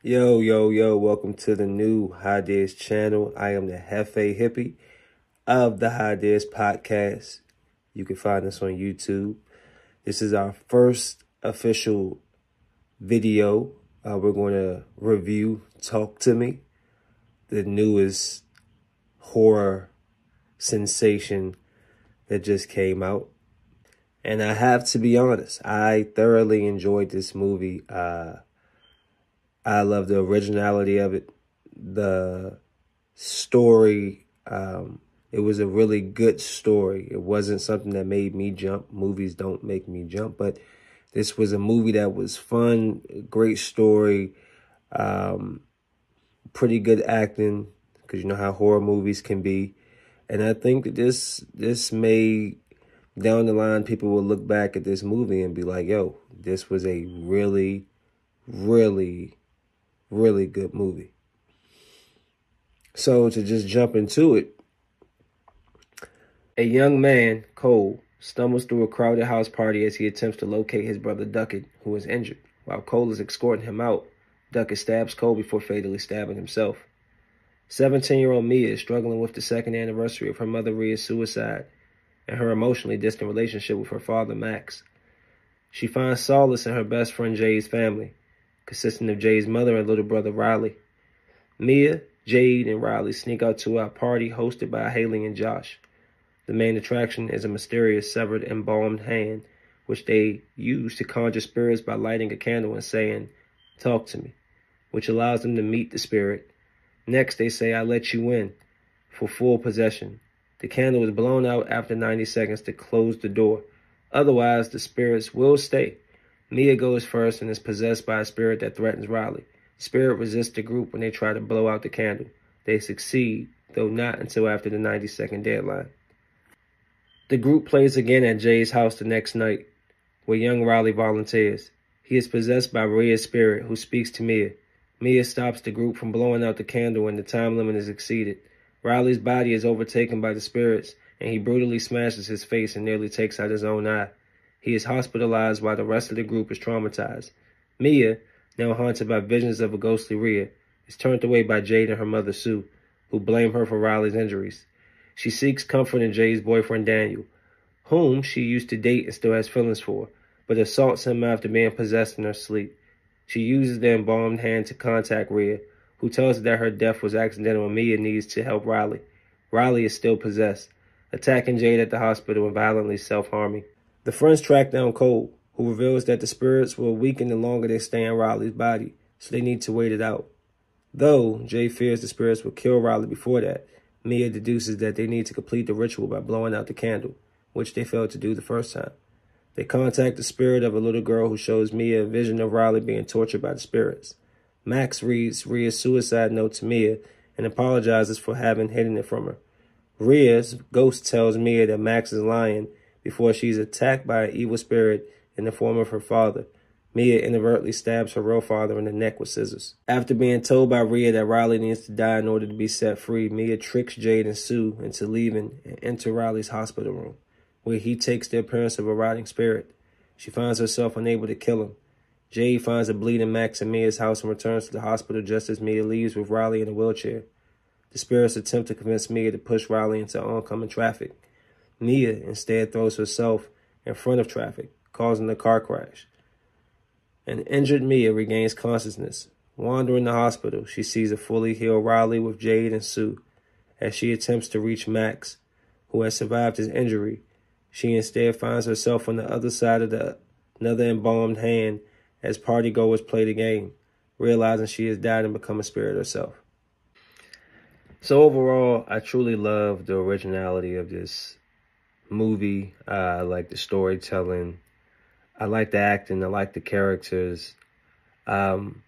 Yo, yo, yo, welcome to the new High Ideas channel. I am the Hefe Hippie of the High Ideas podcast. You can find us on YouTube. This is our first official video. Uh, we're going to review Talk to Me, the newest horror sensation that just came out. And I have to be honest, I thoroughly enjoyed this movie. Uh, I love the originality of it, the story. Um, it was a really good story. It wasn't something that made me jump. Movies don't make me jump, but this was a movie that was fun, great story, um, pretty good acting because you know how horror movies can be, and I think this this may down the line people will look back at this movie and be like, "Yo, this was a really, really really good movie. So to just jump into it, a young man, Cole, stumbles through a crowded house party as he attempts to locate his brother Duckett, who is injured. While Cole is escorting him out, Duckett stabs Cole before fatally stabbing himself. 17-year-old Mia is struggling with the second anniversary of her mother Rhea's suicide and her emotionally distant relationship with her father Max. She finds solace in her best friend Jade's family, consisting of Jade's mother and little brother Riley. Mia, Jade, and Riley sneak out to our party hosted by Haley and Josh. The main attraction is a mysterious severed embalmed hand, which they use to conjure spirits by lighting a candle and saying, Talk to me, which allows them to meet the spirit. Next, they say, I let you in for full possession. The candle is blown out after 90 seconds to close the door. Otherwise, the spirits will stay. Mia goes first and is possessed by a spirit that threatens Riley. Spirit resists the group when they try to blow out the candle. They succeed, though not until after the 90 second deadline. The group plays again at Jade's house the next night, where young Riley volunteers. He is possessed by Rhea's spirit, who speaks to Mia. Mia stops the group from blowing out the candle when the time limit is exceeded. Riley's body is overtaken by the spirits, and he brutally smashes his face and nearly takes out his own eye. He is hospitalized while the rest of the group is traumatized. Mia, now haunted by visions of a ghostly Rhea, is turned away by Jade and her mother Sue, who blame her for Riley's injuries. She seeks comfort in Jade's boyfriend Daniel, whom she used to date and still has feelings for, but assaults him after being possessed in her sleep. She uses the embalmed hand to contact Rhea, who tells her that her death was accidental and Mia needs to help Riley. Riley is still possessed, attacking Jade at the hospital and violently self-harming. The friends track down Cole, who reveals that the spirits will weaken the longer they stay in Riley's body, so they need to wait it out. Though Jay fears the spirits will kill Riley before that, Mia deduces that they need to complete the ritual by blowing out the candle, which they failed to do the first time. They contact the spirit of a little girl who shows Mia a vision of Riley being tortured by the spirits. Max reads Rhea's suicide note to Mia and apologizes for having hidden it from her. Rhea's ghost tells Mia that Max is lying before she's attacked by an evil spirit in the form of her father. Mia inadvertently stabs her real father in the neck with scissors. After being told by Rhea that Riley needs to die in order to be set free, Mia tricks Jade and Sue into leaving and enter Riley's hospital room, where he takes the appearance of a rotting spirit. She finds herself unable to kill him. Jade finds a bleeding Max in Mia's house and returns to the hospital just as Mia leaves with Riley in a wheelchair. The spirits attempt to convince Mia to push Riley into oncoming traffic. Mia instead throws herself in front of traffic, causing a car crash. An injured Mia regains consciousness. Wandering the hospital, she sees a fully healed Riley with Jade and Sue. As she attempts to reach Max, who has survived his injury, she instead finds herself on the other side of the another embalmed hand as partygoers play the game, realizing she has died and become a spirit herself. So overall, I truly love the originality of this movie. Uh, I like the storytelling. I like the acting. I like the characters. Um,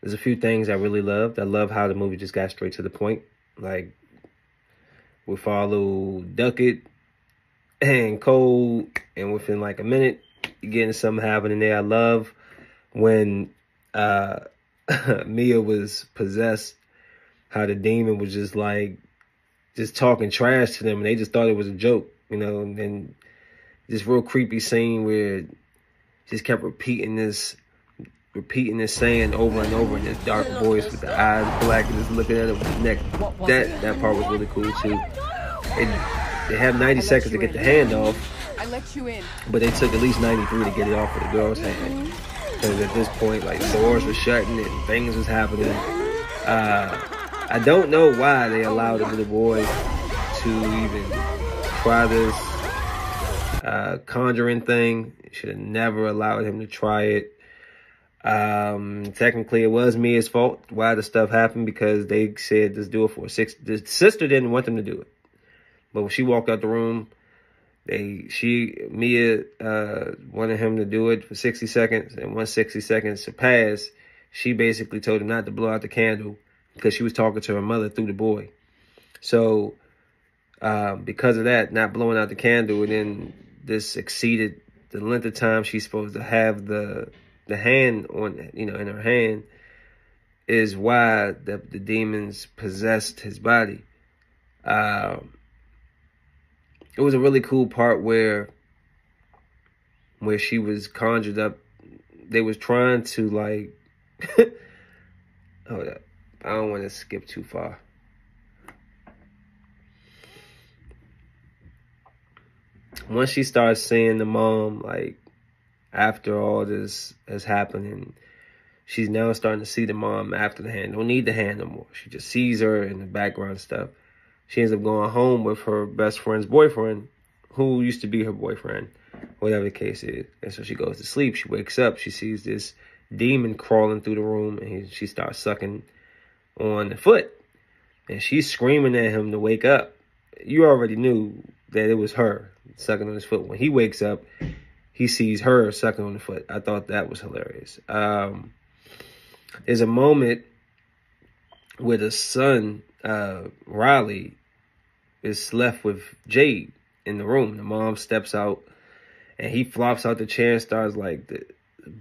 there's a few things I really loved. I love how the movie just got straight to the point. Like we follow Duckett and Cole, and within like a minute, getting something happening there. I love when uh, Mia was possessed, how the demon was just like just talking trash to them, and they just thought it was a joke you know, and then this real creepy scene where just kept repeating this repeating this saying over and over in this dark voice with the eyes black and just looking at him with his neck. That that part was really cool too. It, they have 90 seconds to get the hand off. I let you in. But they took at least 93 to get it off of the girl's hand. Because at this point, like doors were shutting and things was happening. Uh, I don't know why they allowed the little boy to even try this uh, conjuring thing. Should have never allowed him to try it. Um, technically, it was Mia's fault why the stuff happened because they said let's do it for six. The sister didn't want them to do it, but when she walked out the room, they she Mia uh, wanted him to do it for sixty seconds, and once sixty seconds passed, she basically told him not to blow out the candle because she was talking to her mother through the boy. So, uh, because of that, not blowing out the candle, and then this exceeded the length of time she's supposed to have the the hand on you know in her hand is why the, the demons possessed his body. Uh, it was a really cool part where where she was conjured up. They was trying to like hold up. I don't want to skip too far. Once she starts seeing the mom, like after all this has happened, and she's now starting to see the mom after the hand. Don't need the hand no more. She just sees her in the background stuff. She ends up going home with her best friend's boyfriend, who used to be her boyfriend, whatever the case is. And so she goes to sleep. She wakes up. She sees this demon crawling through the room, and he, she starts sucking on the foot. And she's screaming at him to wake up. You already knew that it was her sucking on his foot. When he wakes up, he sees her sucking on the foot. I thought that was hilarious. Um, there's a moment where the son, uh, Riley, is left with Jade in the room. The mom steps out and he flops out the chair and starts like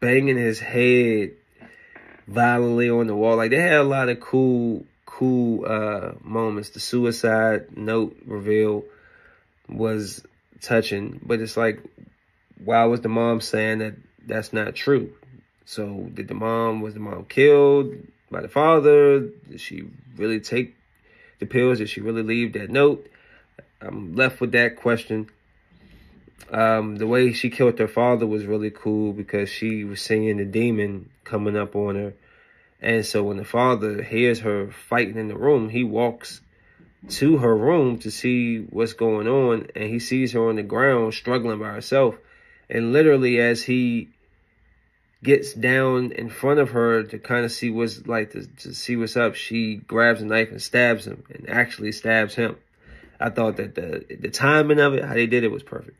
banging his head violently on the wall. Like they had a lot of cool, cool uh, moments. The suicide note reveal was touching, but it's like, why was the mom saying that that's not true? So did the mom was the mom killed by the father? Did she really take the pills? Did she really leave that note? I'm left with that question. Um, the way she killed her father was really cool because she was seeing the demon coming up on her. And so when the father hears her fighting in the room, he walks to her room to see what's going on. And he sees her on the ground struggling by herself. And literally, as he gets down in front of her to kind of see what's like to, to see what's up, she grabs a knife and stabs him and actually stabs him. I thought that the the timing of it, how they did it, was perfect.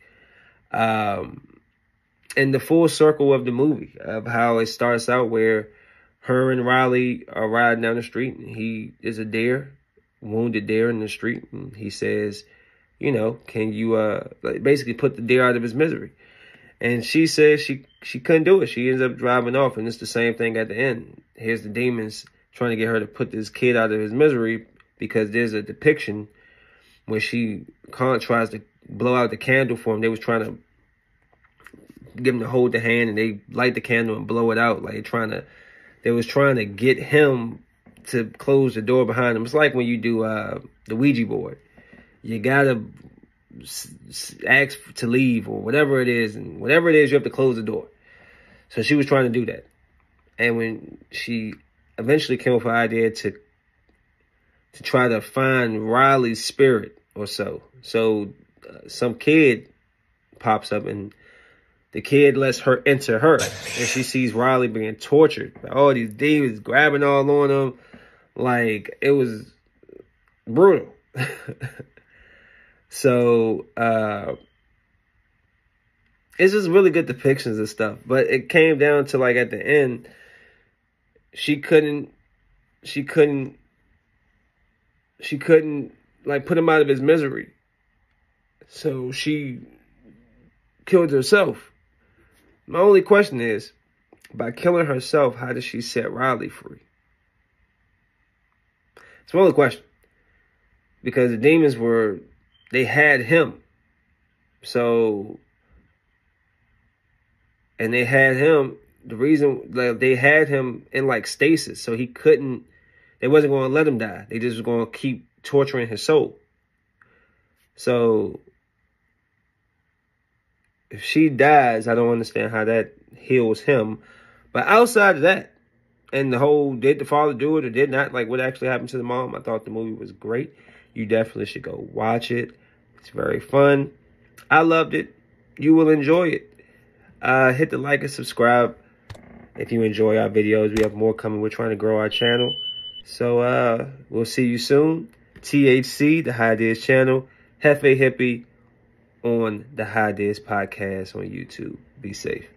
Um, and the full circle of the movie of how it starts out where her and Riley are riding down the street and he is a deer, wounded deer in the street, and he says, you know, can you uh like basically put the deer out of his misery? And she says she she couldn't do it. She ends up driving off, and it's the same thing at the end. Here's the demons trying to get her to put this kid out of his misery because there's a depiction when she tries to blow out the candle for him. They was trying to give him to hold the hand and they light the candle and blow it out. Like trying to, they was trying to get him to close the door behind them. It's like when you do uh, the Ouija board. You gotta ask to leave or whatever it is, and whatever it is, you have to close the door. So she was trying to do that, and when she eventually came up with an idea to to try to find Riley's spirit or so, so uh, some kid pops up and the kid lets her enter her, and she sees Riley being tortured by all these demons grabbing all on him. Like it was brutal. so uh it's just really good depictions and stuff. But it came down to like at the end, she couldn't she couldn't she couldn't like put him out of his misery. So she killed herself. My only question is, by killing herself, how does she set Riley free? It's my only question. Because the demons were, they had him. So, and they had him, the reason like, they had him in like stasis, so he couldn't. They wasn't going to let him die. They just was going to keep torturing his soul. So if she dies, I don't understand how that heals him. But outside of that, and the whole did the father do it or did not, like what actually happened to the mom, I thought the movie was great. You definitely should go watch it. It's very fun. I loved it. You will enjoy it. Uh, hit the like and subscribe if you enjoy our videos. We have more coming. We're trying to grow our channel. So uh, we'll see you soon. THC, the High Ideas channel. Hefe Hippie on the High Ideas podcast on YouTube. Be safe.